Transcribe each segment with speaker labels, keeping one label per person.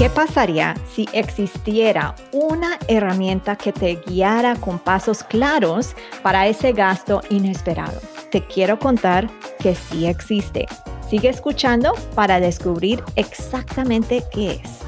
Speaker 1: ¿Qué pasaría si existiera una herramienta que te guiara con pasos claros para ese gasto inesperado? Te quiero contar que sí existe. Sigue escuchando para descubrir exactamente qué es.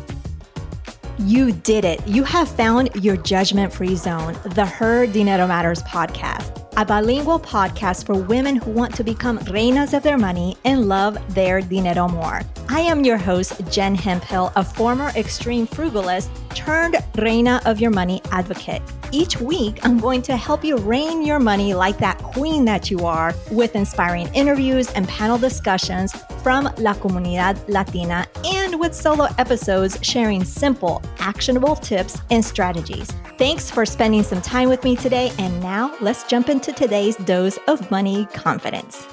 Speaker 1: You did it. You have found your judgment free zone, the Her Dinero Matters podcast a bilingual podcast for women who want to become reinas of their money and love their dinero more. I am your host, Jen Hemphill, a former extreme frugalist turned reina of your money advocate. Each week, I'm going to help you reign your money like that queen that you are with inspiring interviews and panel discussions from La Comunidad Latina and with solo episodes sharing simple, actionable tips and strategies. Thanks for spending some time with me today. And now let's jump into today's dose of money confidence.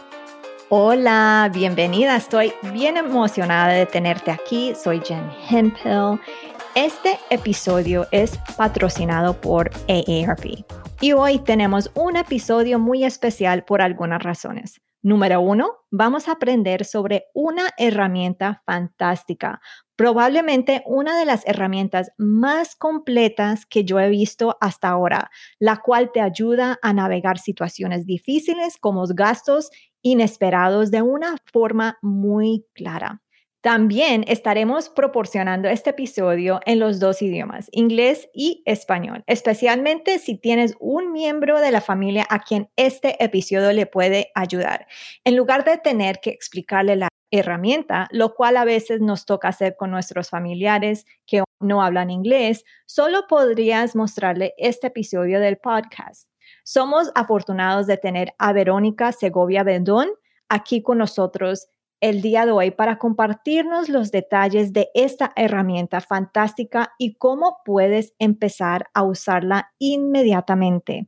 Speaker 1: Hola, bienvenida. Estoy bien emocionada de tenerte aquí. Soy Jen Hemphill. Este episodio es patrocinado por AARP. Y hoy tenemos un episodio muy especial por algunas razones. Número uno, vamos a aprender sobre una herramienta fantástica, probablemente una de las herramientas más completas que yo he visto hasta ahora, la cual te ayuda a navegar situaciones difíciles como gastos inesperados de una forma muy clara. También estaremos proporcionando este episodio en los dos idiomas, inglés y español, especialmente si tienes un miembro de la familia a quien este episodio le puede ayudar. En lugar de tener que explicarle la herramienta, lo cual a veces nos toca hacer con nuestros familiares que no hablan inglés, solo podrías mostrarle este episodio del podcast. Somos afortunados de tener a Verónica Segovia Bendón aquí con nosotros el día de hoy para compartirnos los detalles de esta herramienta fantástica y cómo puedes empezar a usarla inmediatamente.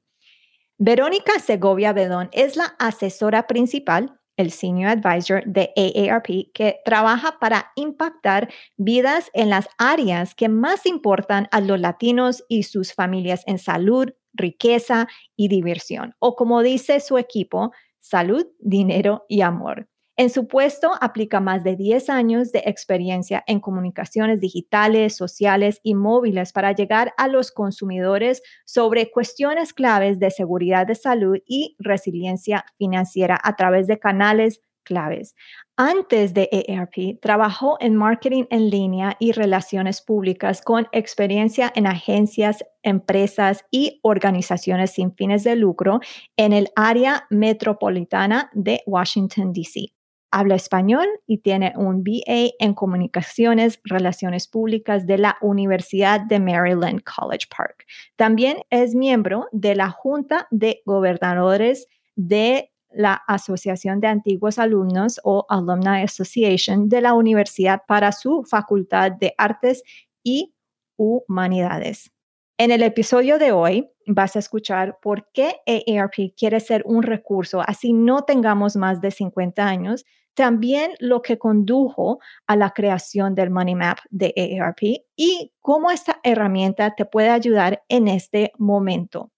Speaker 1: Verónica Segovia Bedón es la asesora principal, el Senior Advisor de AARP, que trabaja para impactar vidas en las áreas que más importan a los latinos y sus familias en salud, riqueza y diversión, o como dice su equipo, salud, dinero y amor. En su puesto aplica más de 10 años de experiencia en comunicaciones digitales, sociales y móviles para llegar a los consumidores sobre cuestiones claves de seguridad de salud y resiliencia financiera a través de canales claves. Antes de ERP, trabajó en marketing en línea y relaciones públicas con experiencia en agencias, empresas y organizaciones sin fines de lucro en el área metropolitana de Washington, D.C habla español y tiene un BA en Comunicaciones, Relaciones Públicas de la Universidad de Maryland College Park. También es miembro de la Junta de Gobernadores de la Asociación de Antiguos Alumnos o Alumni Association de la Universidad para su Facultad de Artes y Humanidades. En el episodio de hoy vas a escuchar por qué AARP quiere ser un recurso, así no tengamos más de 50 años, también lo que condujo a la creación del Money Map de AARP y cómo esta herramienta te puede ayudar en este momento.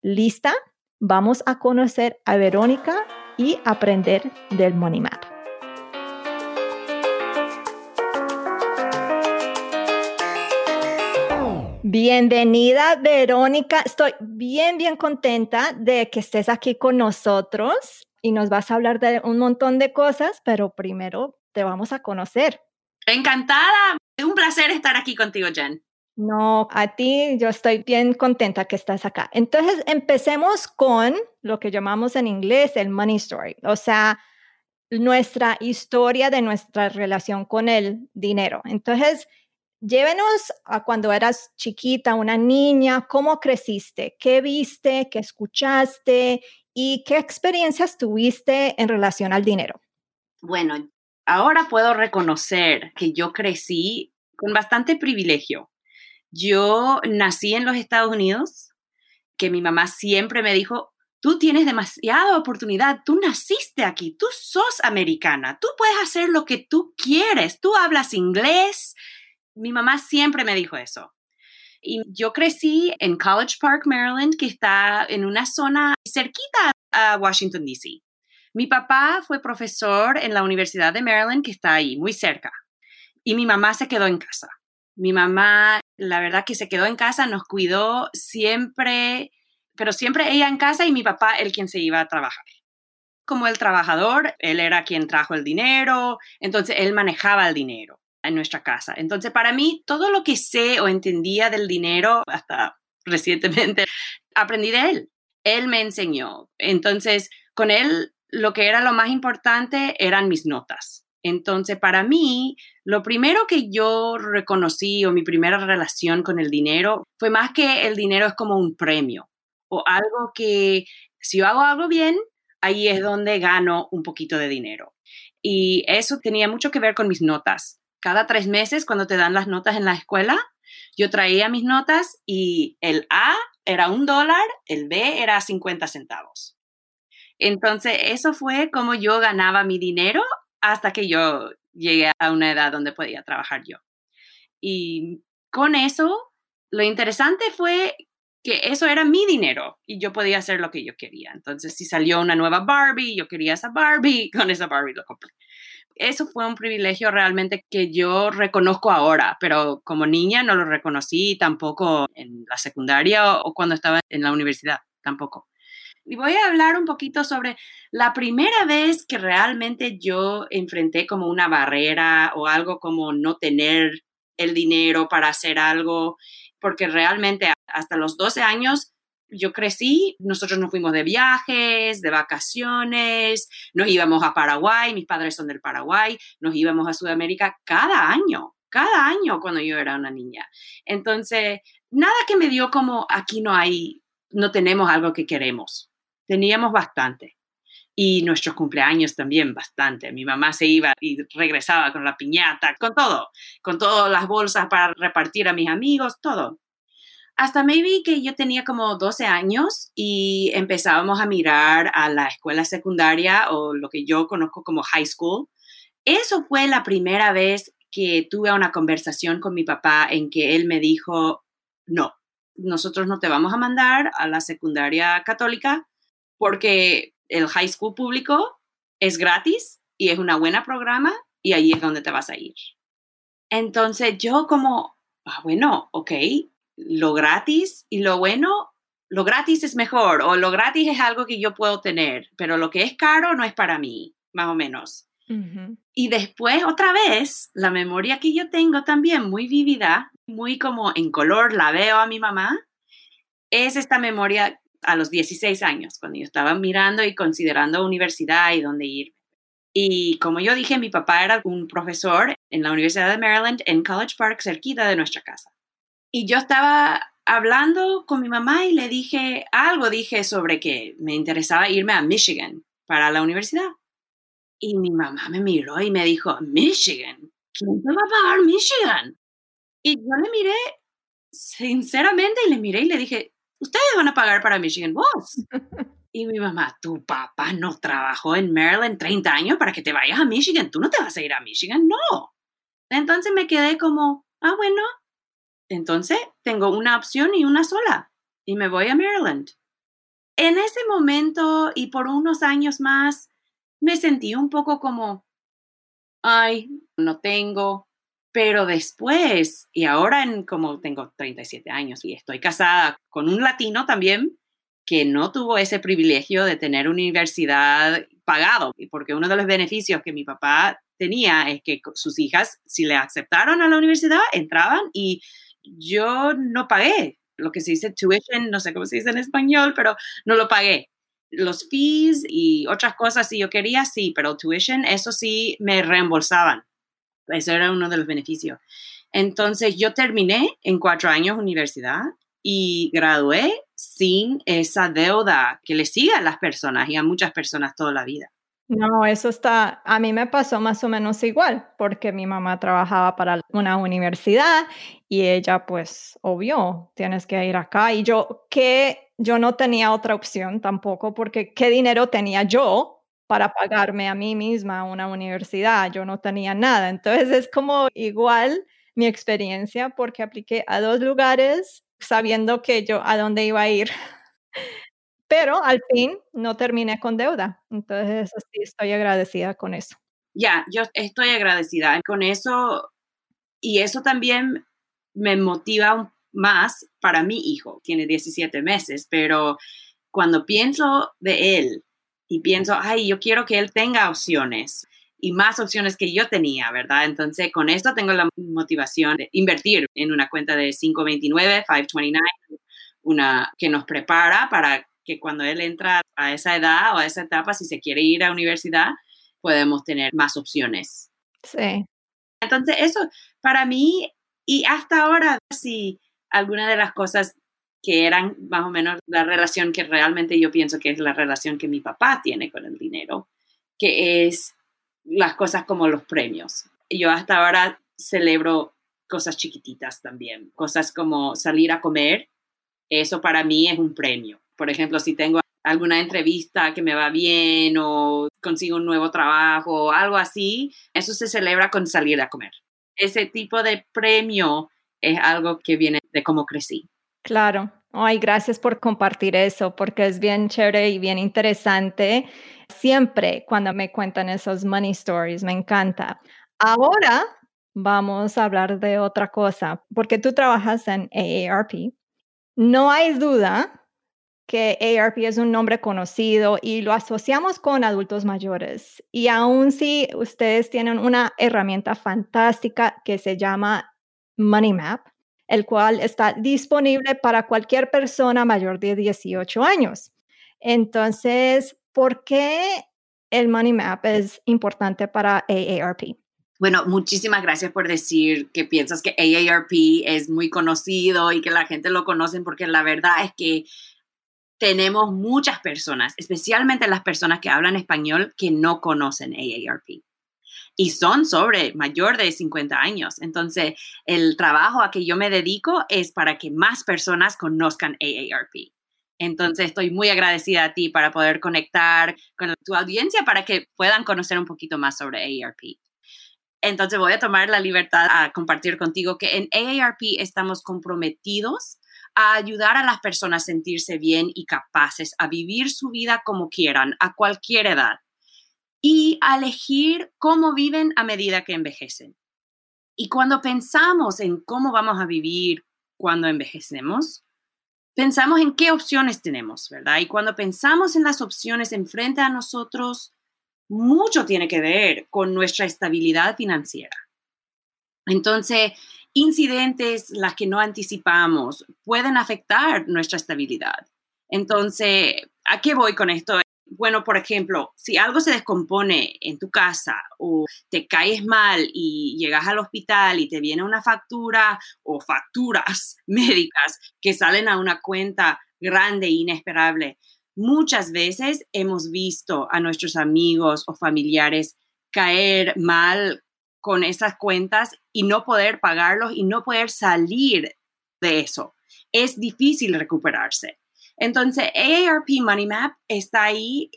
Speaker 1: ¿Lista? Vamos a conocer a Verónica y aprender del Money. Bienvenida, Verónica. Estoy bien, bien contenta de que estés aquí con nosotros y nos vas a hablar de un montón de cosas, pero primero te vamos a conocer.
Speaker 2: Encantada. Es un placer estar aquí contigo, Jen.
Speaker 1: No, a ti yo estoy bien contenta que estás acá. Entonces, empecemos con lo que llamamos en inglés el money story, o sea, nuestra historia de nuestra relación con el dinero. Entonces, llévenos a cuando eras chiquita, una niña, cómo creciste, qué viste, qué escuchaste ¿Y qué experiencias tuviste en relación al dinero?
Speaker 2: Bueno, ahora puedo reconocer que yo crecí con bastante privilegio. Yo nací en los Estados Unidos, que mi mamá siempre me dijo, tú tienes demasiada oportunidad, tú naciste aquí, tú sos americana, tú puedes hacer lo que tú quieres, tú hablas inglés. Mi mamá siempre me dijo eso. Y yo crecí en College Park, Maryland, que está en una zona cerquita a Washington, D.C. Mi papá fue profesor en la Universidad de Maryland, que está ahí, muy cerca. Y mi mamá se quedó en casa. Mi mamá, la verdad que se quedó en casa, nos cuidó siempre, pero siempre ella en casa y mi papá el quien se iba a trabajar. Como el trabajador, él era quien trajo el dinero, entonces él manejaba el dinero en nuestra casa. Entonces, para mí, todo lo que sé o entendía del dinero, hasta recientemente, aprendí de él. Él me enseñó. Entonces, con él, lo que era lo más importante eran mis notas. Entonces, para mí, lo primero que yo reconocí o mi primera relación con el dinero fue más que el dinero es como un premio o algo que si yo hago algo bien, ahí es donde gano un poquito de dinero. Y eso tenía mucho que ver con mis notas. Cada tres meses, cuando te dan las notas en la escuela, yo traía mis notas y el A era un dólar, el B era 50 centavos. Entonces, eso fue como yo ganaba mi dinero hasta que yo llegué a una edad donde podía trabajar yo. Y con eso, lo interesante fue que eso era mi dinero y yo podía hacer lo que yo quería. Entonces, si salió una nueva Barbie, yo quería esa Barbie, con esa Barbie lo compré. Eso fue un privilegio realmente que yo reconozco ahora, pero como niña no lo reconocí tampoco en la secundaria o cuando estaba en la universidad, tampoco. Y voy a hablar un poquito sobre la primera vez que realmente yo enfrenté como una barrera o algo como no tener el dinero para hacer algo, porque realmente hasta los 12 años yo crecí, nosotros nos fuimos de viajes, de vacaciones, nos íbamos a Paraguay, mis padres son del Paraguay, nos íbamos a Sudamérica cada año, cada año cuando yo era una niña. Entonces, nada que me dio como aquí no hay, no tenemos algo que queremos teníamos bastante. Y nuestros cumpleaños también bastante. Mi mamá se iba y regresaba con la piñata, con todo, con todas las bolsas para repartir a mis amigos, todo. Hasta maybe que yo tenía como 12 años y empezábamos a mirar a la escuela secundaria o lo que yo conozco como high school. Eso fue la primera vez que tuve una conversación con mi papá en que él me dijo, no, nosotros no te vamos a mandar a la secundaria católica porque el high school público es gratis y es una buena programa y ahí es donde te vas a ir. Entonces yo como, ah, bueno, ok, lo gratis y lo bueno, lo gratis es mejor o lo gratis es algo que yo puedo tener, pero lo que es caro no es para mí, más o menos. Y después, otra vez, la memoria que yo tengo también muy vívida, muy como en color, la veo a mi mamá, es esta memoria a los 16 años, cuando yo estaba mirando y considerando universidad y dónde ir. Y como yo dije, mi papá era un profesor en la Universidad de Maryland en College Park, cerquita de nuestra casa. Y yo estaba hablando con mi mamá y le dije algo, dije sobre que me interesaba irme a Michigan para la universidad. Y mi mamá me miró y me dijo, Michigan, ¿quién te va a pagar Michigan? Y yo le miré sinceramente y le miré y le dije, ustedes van a pagar para Michigan Boss. Y mi mamá, tu papá no trabajó en Maryland 30 años para que te vayas a Michigan. Tú no te vas a ir a Michigan, no. Entonces me quedé como, ah, bueno, entonces tengo una opción y una sola. Y me voy a Maryland. En ese momento y por unos años más, me sentí un poco como, ay, no tengo, pero después, y ahora en como tengo 37 años y estoy casada con un latino también que no tuvo ese privilegio de tener universidad pagado, porque uno de los beneficios que mi papá tenía es que sus hijas, si le aceptaron a la universidad, entraban y yo no pagué lo que se dice tuition, no sé cómo se dice en español, pero no lo pagué. Los fees y otras cosas, si yo quería, sí, pero tuition, eso sí me reembolsaban. Eso era uno de los beneficios. Entonces yo terminé en cuatro años universidad y gradué sin esa deuda que le sigue a las personas y a muchas personas toda la vida.
Speaker 1: No, eso está, a mí me pasó más o menos igual, porque mi mamá trabajaba para una universidad y ella pues, obvio, tienes que ir acá. Y yo, que yo no tenía otra opción tampoco, porque ¿qué dinero tenía yo para pagarme a mí misma una universidad. Yo no tenía nada. Entonces es como igual mi experiencia porque apliqué a dos lugares sabiendo que yo a dónde iba a ir. Pero al fin no terminé con deuda. Entonces sí estoy agradecida con eso.
Speaker 2: Ya, yo estoy agradecida con eso y eso también me motiva más para mi hijo, tiene 17 meses, pero cuando pienso de él y pienso, ay, yo quiero que él tenga opciones y más opciones que yo tenía, ¿verdad? Entonces, con esto tengo la motivación de invertir en una cuenta de 529, 529, una que nos prepara para que cuando él entra a esa edad o a esa etapa, si se quiere ir a universidad, podemos tener más opciones.
Speaker 1: Sí.
Speaker 2: Entonces, eso para mí, y hasta ahora, si alguna de las cosas que eran más o menos la relación que realmente yo pienso que es la relación que mi papá tiene con el dinero, que es las cosas como los premios. Yo hasta ahora celebro cosas chiquititas también, cosas como salir a comer, eso para mí es un premio. Por ejemplo, si tengo alguna entrevista que me va bien o consigo un nuevo trabajo o algo así, eso se celebra con salir a comer. Ese tipo de premio es algo que viene de cómo crecí.
Speaker 1: Claro. Ay, gracias por compartir eso, porque es bien chévere y bien interesante. Siempre cuando me cuentan esos money stories, me encanta. Ahora vamos a hablar de otra cosa, porque tú trabajas en AARP. No hay duda que AARP es un nombre conocido y lo asociamos con adultos mayores. Y aún si ustedes tienen una herramienta fantástica que se llama Money Map, el cual está disponible para cualquier persona mayor de 18 años. Entonces, ¿por qué el Money Map es importante para AARP?
Speaker 2: Bueno, muchísimas gracias por decir que piensas que AARP es muy conocido y que la gente lo conoce, porque la verdad es que tenemos muchas personas, especialmente las personas que hablan español, que no conocen AARP. Y son sobre mayor de 50 años. Entonces, el trabajo a que yo me dedico es para que más personas conozcan AARP. Entonces, estoy muy agradecida a ti para poder conectar con tu audiencia para que puedan conocer un poquito más sobre AARP. Entonces, voy a tomar la libertad a compartir contigo que en AARP estamos comprometidos a ayudar a las personas a sentirse bien y capaces a vivir su vida como quieran, a cualquier edad, y elegir cómo viven a medida que envejecen. Y cuando pensamos en cómo vamos a vivir cuando envejecemos, pensamos en qué opciones tenemos, ¿verdad? Y cuando pensamos en las opciones enfrente a nosotros, mucho tiene que ver con nuestra estabilidad financiera. Entonces, incidentes, las que no anticipamos, pueden afectar nuestra estabilidad. Entonces, ¿a qué voy con esto? Bueno, por ejemplo, si algo se descompone en tu casa o te caes mal y llegas al hospital y te viene una factura o facturas médicas que salen a una cuenta grande e inesperable, muchas veces hemos visto a nuestros amigos o familiares caer mal con esas cuentas y no poder pagarlos y no poder salir de eso. Es difícil recuperarse. Entonces, AARP Money Map está ahí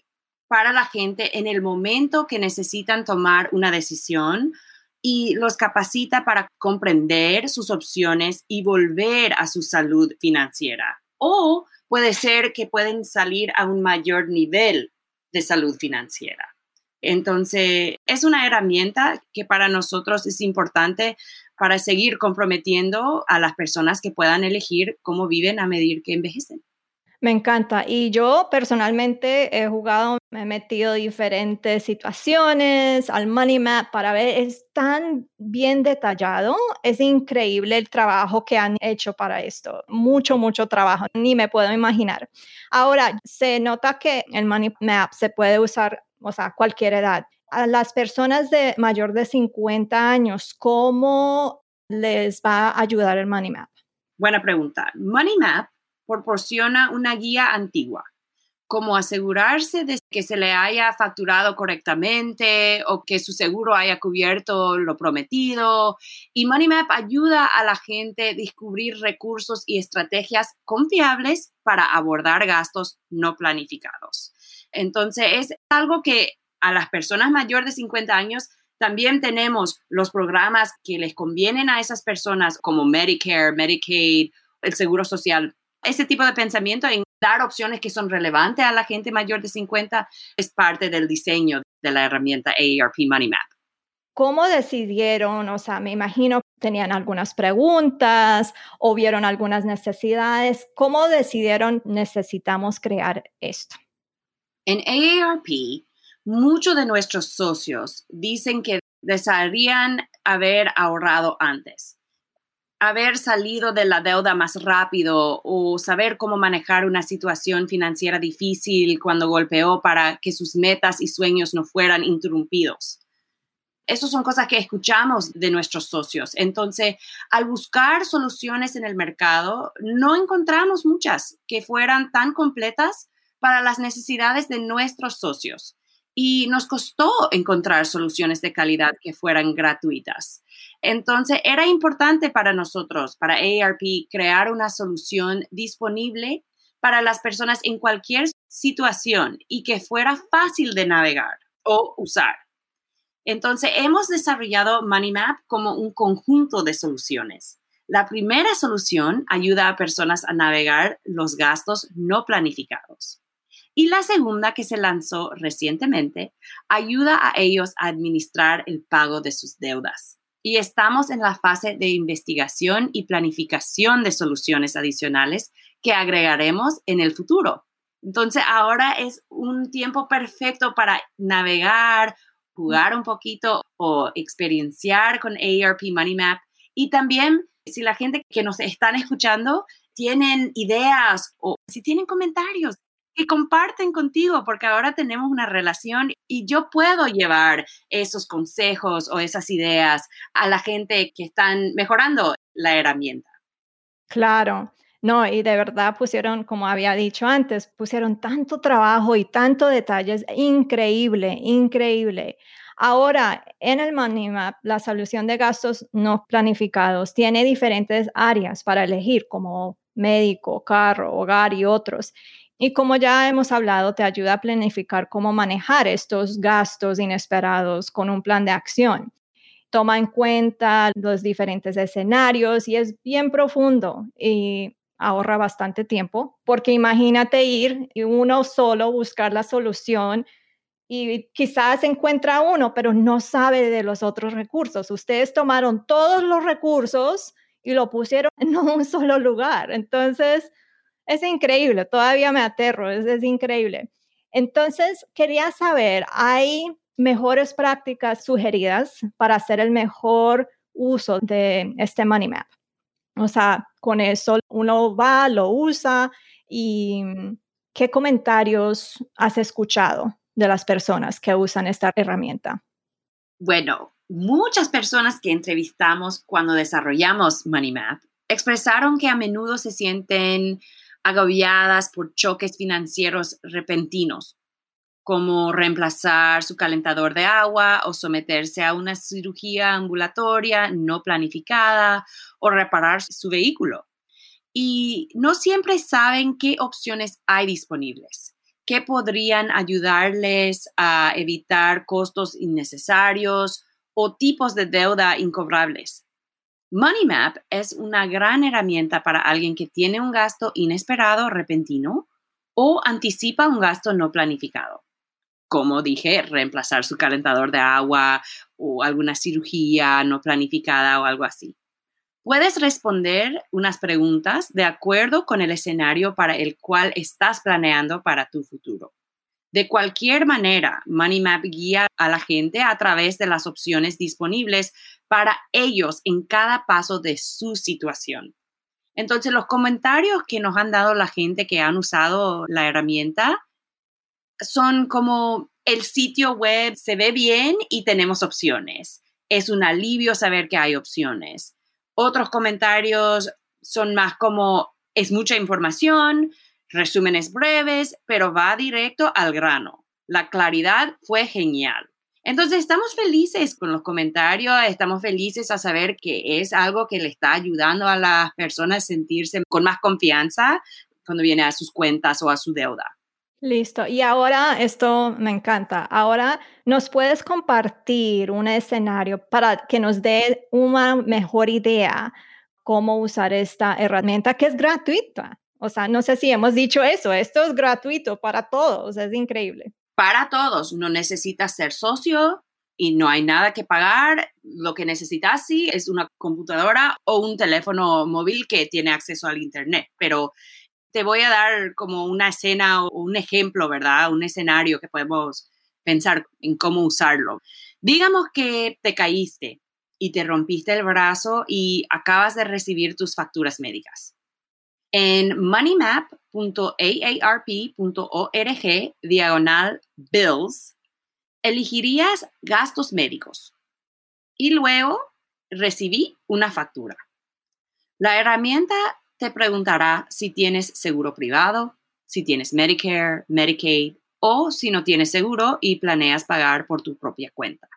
Speaker 2: para la gente en el momento que necesitan tomar una decisión y los capacita para comprender sus opciones y volver a su salud financiera. O puede ser que pueden salir a un mayor nivel de salud financiera. Entonces, es una herramienta que para nosotros es importante para seguir comprometiendo a las personas que puedan elegir cómo viven a medida que envejecen.
Speaker 1: Me encanta. Y yo personalmente he jugado, me he metido diferentes situaciones al Money Map para ver, es tan bien detallado, es increíble el trabajo que han hecho para esto. Mucho, mucho trabajo, ni me puedo imaginar. Ahora, se nota que el Money Map se puede usar o sea, cualquier edad. A las personas de mayor de 50 años, ¿cómo les va a ayudar el Money Map?
Speaker 2: Buena pregunta. Money Map proporciona una guía antigua, como asegurarse de que se le haya facturado correctamente o que su seguro haya cubierto lo prometido. Y Money Map ayuda a la gente a descubrir recursos y estrategias confiables para abordar gastos no planificados. Entonces, es algo que a las personas mayores de 50 años también tenemos los programas que les convienen a esas personas como Medicare, Medicaid, el Seguro Social. Ese tipo de pensamiento en dar opciones que son relevantes a la gente mayor de 50 es parte del diseño de la herramienta AARP Money Map.
Speaker 1: ¿Cómo decidieron? O sea, me imagino tenían algunas preguntas o vieron algunas necesidades. ¿Cómo decidieron necesitamos crear esto?
Speaker 2: En AARP, muchos de nuestros socios dicen que desearían haber ahorrado antes, haber salido de la deuda más rápido o saber cómo manejar una situación financiera difícil cuando golpeó para que sus metas y sueños no fueran interrumpidos. Esas son cosas que escuchamos de nuestros socios. Entonces, al buscar soluciones en el mercado, no encontramos muchas que fueran tan completas para las necesidades de nuestros socios. Y nos costó encontrar soluciones de calidad que fueran gratuitas. Entonces, era importante para nosotros, para ARP, crear una solución disponible para las personas en cualquier situación y que fuera fácil de navegar o usar. Entonces, hemos desarrollado MoneyMap como un conjunto de soluciones. La primera solución ayuda a personas a navegar los gastos no planificados. Y la segunda, que se lanzó recientemente, ayuda a ellos a administrar el pago de sus deudas. Y estamos en la fase de investigación y planificación de soluciones adicionales que agregaremos en el futuro. Entonces, ahora es un tiempo perfecto para navegar, jugar un poquito o experienciar con ARP Money Map. Y también, si la gente que nos están escuchando tienen ideas o si tienen comentarios, que comparten contigo, porque ahora tenemos una relación y yo puedo llevar esos consejos o esas ideas a la gente que están mejorando la herramienta.
Speaker 1: Claro. No, y de verdad pusieron, como había dicho antes, pusieron tanto trabajo y tanto detalles, increíble, increíble. Ahora, en el Money Map, la solución de gastos no planificados tiene diferentes áreas para elegir, como médico, carro, hogar y otros. Y como ya hemos hablado, te ayuda a planificar cómo manejar estos gastos inesperados con un plan de acción. Toma en cuenta los diferentes escenarios y es bien profundo y ahorra bastante tiempo, porque imagínate ir y uno solo buscar la solución y quizás encuentra uno, pero no sabe de los otros recursos. Ustedes tomaron todos los recursos y lo pusieron en un solo lugar. Entonces, es increíble, todavía me aterro, es, increíble. Entonces, quería saber, ¿hay mejores prácticas sugeridas para hacer el mejor uso de este Money Map? O sea, con eso uno va, lo usa y ¿qué comentarios has escuchado de las personas que usan esta herramienta?
Speaker 2: Bueno, muchas personas que entrevistamos cuando desarrollamos Money Map expresaron que a menudo se sienten agobiadas por choques financieros repentinos, como reemplazar su calentador de agua o someterse a una cirugía ambulatoria no planificada o reparar su vehículo. Y no siempre saben qué opciones hay disponibles, qué podrían ayudarles a evitar costos innecesarios o tipos de deuda incobrables. Money Map es una gran herramienta para alguien que tiene un gasto inesperado repentino o anticipa un gasto no planificado. Como dije, reemplazar su calentador de agua o alguna cirugía no planificada o algo así. Puedes responder unas preguntas de acuerdo con el escenario para el cual estás planeando para tu futuro. De cualquier manera, Money Map guía a la gente a través de las opciones disponibles para ellos en cada paso de su situación. Entonces, los comentarios que nos han dado la gente que han usado la herramienta son como el sitio web se ve bien y tenemos opciones. Es un alivio saber que hay opciones. Otros comentarios son más como es mucha información, resúmenes breves, pero va directo al grano. La claridad fue genial. Entonces, estamos felices con los comentarios, estamos felices a saber que es algo que le está ayudando a las personas a sentirse con más confianza cuando viene a sus cuentas o a su deuda.
Speaker 1: Listo. Y ahora esto me encanta. Ahora nos puedes compartir un escenario para que nos dé una mejor idea cómo usar esta herramienta que es gratuita. O sea, no sé si hemos dicho eso, esto es gratuito para todos, es increíble
Speaker 2: para todos. No necesitas ser socio, y no hay nada que pagar. Lo que necesitas sí es una computadora o un teléfono móvil que tiene acceso al Internet. Pero te voy a dar como una escena o un ejemplo, ¿verdad? Un escenario que podemos pensar en cómo usarlo. Digamos que te caíste y te rompiste el brazo y acabas de recibir tus facturas médicas. En moneymap.aarp.org diagonal bills, elegirías gastos médicos y luego recibí una factura. La herramienta te preguntará si tienes seguro privado, si tienes Medicare, Medicaid o si no tienes seguro y planeas pagar por tu propia cuenta.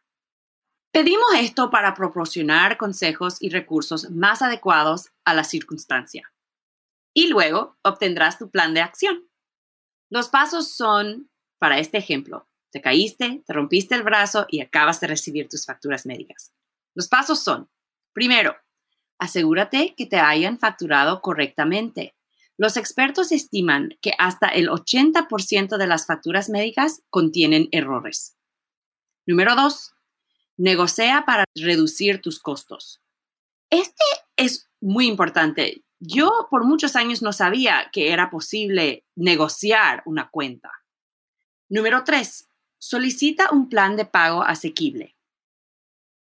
Speaker 2: Pedimos esto para proporcionar consejos y recursos más adecuados a la circunstancia. Y luego obtendrás tu plan de acción. Los pasos son, para este ejemplo, te caíste, te rompiste el brazo y acabas de recibir tus facturas médicas. Los pasos son, primero, asegúrate que te hayan facturado correctamente. Los expertos estiman que hasta el 80% de las facturas médicas contienen errores. Número dos, negocia para reducir tus costos. Este es muy importante. Yo por muchos años no sabía que era posible negociar una cuenta. Número tres, solicita un plan de pago asequible.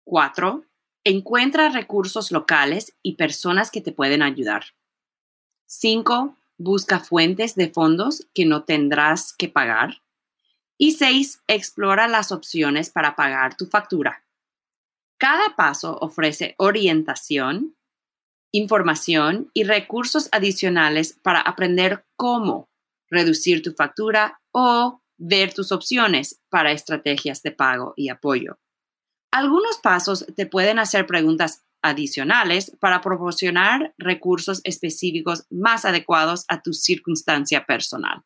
Speaker 2: Cuatro, encuentra recursos locales y personas que te pueden ayudar. 5. Busca fuentes de fondos que no tendrás que pagar. Y 6. Explora las opciones para pagar tu factura. Cada paso ofrece orientación, información y recursos adicionales para aprender cómo reducir tu factura o ver tus opciones para estrategias de pago y apoyo. Algunos pasos te pueden hacer preguntas adicionales para proporcionar recursos específicos más adecuados a tu circunstancia personal.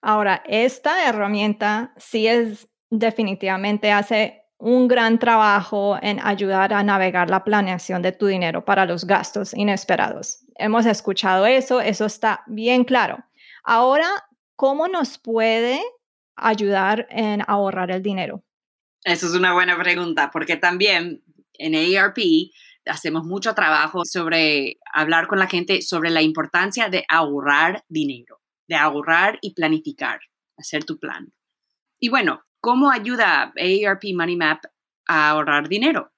Speaker 1: Ahora, esta herramienta sí es definitivamente hace un gran trabajo en ayudar a navegar la planeación de tu dinero para los gastos inesperados. Hemos escuchado eso, eso está bien claro. Ahora, ¿cómo nos puede ayudar en ahorrar el dinero?
Speaker 2: Eso es una buena pregunta, porque también en AARP hacemos mucho trabajo sobre hablar con la gente sobre la importancia de ahorrar dinero, de ahorrar y planificar, hacer tu plan. Y bueno, ¿cómo ayuda AARP Money Map a ahorrar dinero?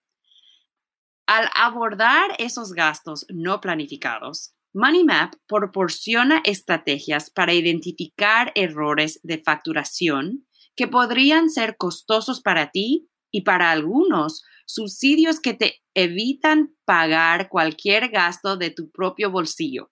Speaker 2: Al abordar esos gastos no planificados, Money Map proporciona estrategias para identificar errores de facturación que podrían ser costosos para ti y para algunos subsidios que te evitan pagar cualquier gasto de tu propio bolsillo.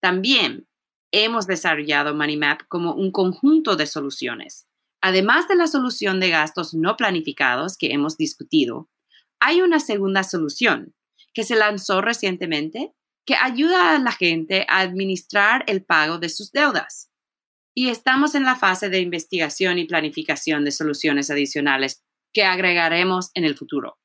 Speaker 2: También hemos desarrollado MoneyMap como un conjunto de soluciones. Además de la solución de gastos no planificados que hemos discutido, hay una segunda solución que se lanzó recientemente que ayuda a la gente a administrar el pago de sus deudas. Y estamos en la fase de investigación y planificación de soluciones adicionales que agregaremos en el futuro.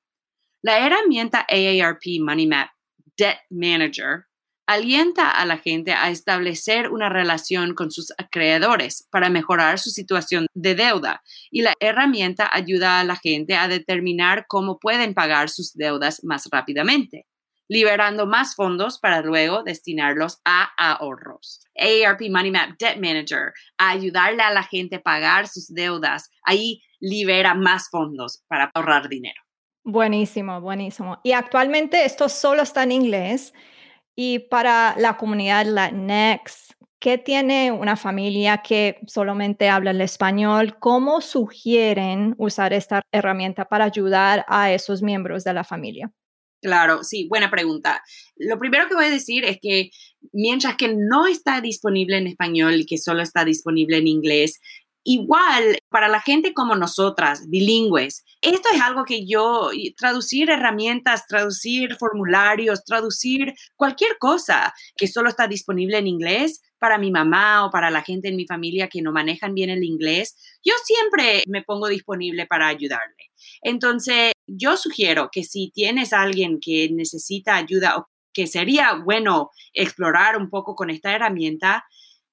Speaker 2: La herramienta AARP Money Map Debt Manager alienta a la gente a establecer una relación con sus acreedores para mejorar su situación de deuda y la herramienta ayuda a la gente a determinar cómo pueden pagar sus deudas más rápidamente, liberando más fondos para luego destinarlos a ahorros. AARP Money Map Debt Manager a ayudarle a la gente a pagar sus deudas. Ahí libera más fondos para ahorrar dinero.
Speaker 1: Buenísimo, buenísimo. Y actualmente esto solo está en inglés. Y para la comunidad Latinx, ¿qué tiene una familia que solamente habla el español? ¿Cómo sugieren usar esta herramienta para ayudar a esos miembros de la familia?
Speaker 2: Claro, sí, buena pregunta. Lo primero que voy a decir es que mientras que no está disponible en español y que solo está disponible en inglés, Igual, para la gente como nosotras, bilingües, esto es algo que yo, traducir herramientas, traducir formularios, traducir cualquier cosa que solo está disponible en inglés, para mi mamá o para la gente en mi familia que no manejan bien el inglés, yo siempre me pongo disponible para ayudarle. Entonces, yo sugiero que si tienes a alguien que necesita ayuda o que sería bueno explorar un poco con esta herramienta,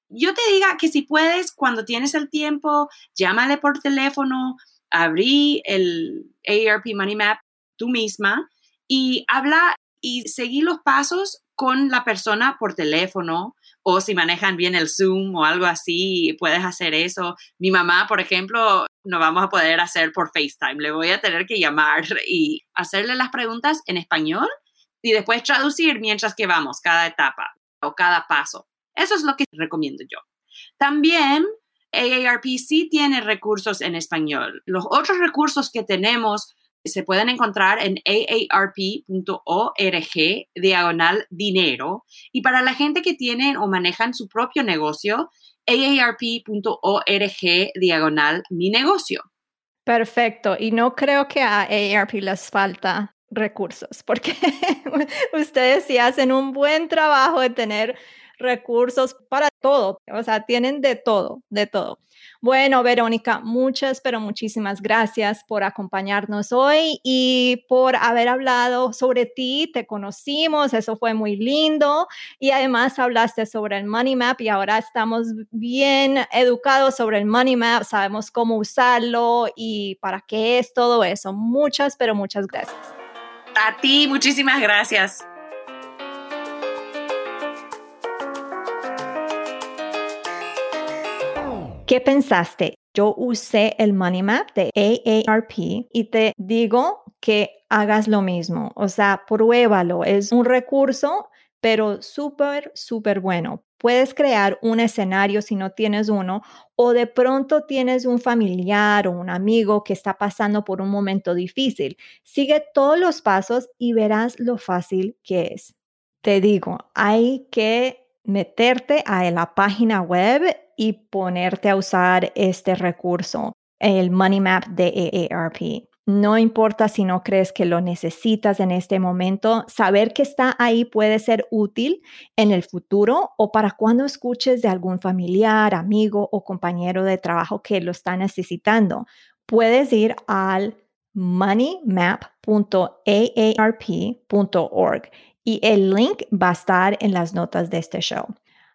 Speaker 2: yo te diga que si puedes, cuando tienes el tiempo, llámale por teléfono, abrí el AARP Money Map tú misma y habla y seguí los pasos con la persona por teléfono o si manejan bien el Zoom o algo así, puedes hacer eso. Mi mamá, por ejemplo, no vamos a poder hacer por FaceTime. Le voy a tener que llamar y hacerle las preguntas en español y después traducir mientras que vamos cada etapa o cada paso. Eso es lo que recomiendo yo. También AARP sí tiene recursos en español. Los otros recursos que tenemos se pueden encontrar en aarp.org diagonal dinero. Y para la gente que tienen o manejan su propio negocio, aarp.org diagonal mi negocio.
Speaker 1: Perfecto. Y no creo que a AARP les falta recursos, porque ustedes sí hacen un buen trabajo de tener recursos para todo, o sea, tienen de todo, de todo. Bueno, Verónica, muchas, pero muchísimas gracias por acompañarnos hoy y por haber hablado sobre ti. Te conocimos, eso fue muy lindo. Y además hablaste sobre el Money Map y ahora estamos bien educados sobre el Money Map, sabemos cómo usarlo y para qué es todo eso. Muchas, pero muchas gracias.
Speaker 2: A ti, muchísimas gracias.
Speaker 1: ¿Qué pensaste? Yo usé el Money Map de AARP y te digo que hagas lo mismo. O sea, pruébalo. Es un recurso, pero súper, súper bueno. Puedes crear un escenario si no tienes uno o de pronto tienes un familiar o un amigo que está pasando por un momento difícil. Sigue todos los pasos y verás lo fácil que es. Te digo, hay que meterte a la página web y ponerte a usar este recurso, el Money Map de AARP. No importa si no crees que lo necesitas en este momento, saber que está ahí puede ser útil en el futuro o para cuando escuches de algún familiar, amigo o compañero de trabajo que lo está necesitando. Puedes ir al moneymap.aarp.org y el link va a estar en las notas de este show.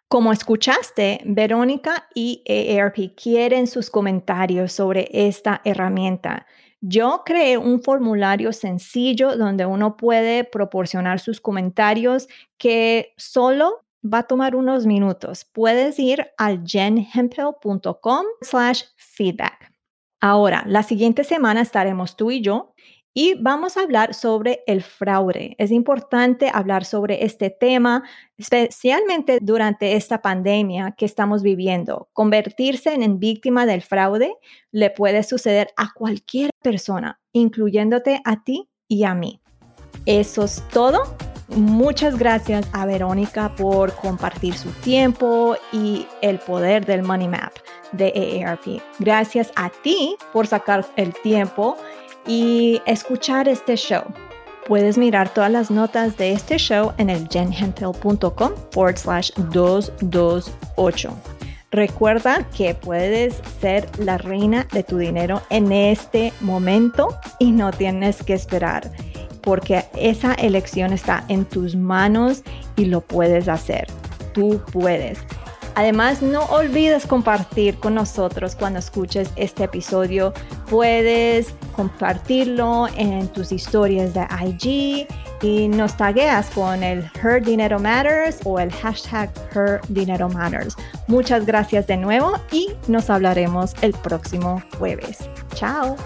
Speaker 1: Como escuchaste, Verónica y AARP quieren sus comentarios sobre esta herramienta. Yo creé un formulario sencillo donde uno puede proporcionar sus comentarios que solo va a tomar unos minutos. Puedes ir al jenhempel.com slash feedback. Ahora, la siguiente semana estaremos tú y yo y vamos a hablar sobre el fraude. Es importante hablar sobre este tema, especialmente durante esta pandemia que estamos viviendo. Convertirse en víctima del fraude le puede suceder a cualquier persona, incluyéndote a ti y a mí. Eso es todo. Muchas gracias a Verónica por compartir su tiempo y el poder del Money Map de AARP. Gracias a ti por sacar el tiempo y escuchar este show. Puedes mirar todas las notas de este show en el jenhentel.com forward slash 228. Recuerda que puedes ser la reina de tu dinero en este momento y no tienes que esperar porque esa elección está en tus manos y lo puedes hacer. Tú puedes. Además, no olvides compartir con nosotros cuando escuches este episodio. Puedes compartirlo en tus historias de IG y nos tagueas con el Her Dinero Matters o el hashtag Her Dinero Matters. Muchas gracias de nuevo y nos hablaremos el próximo jueves. Chao.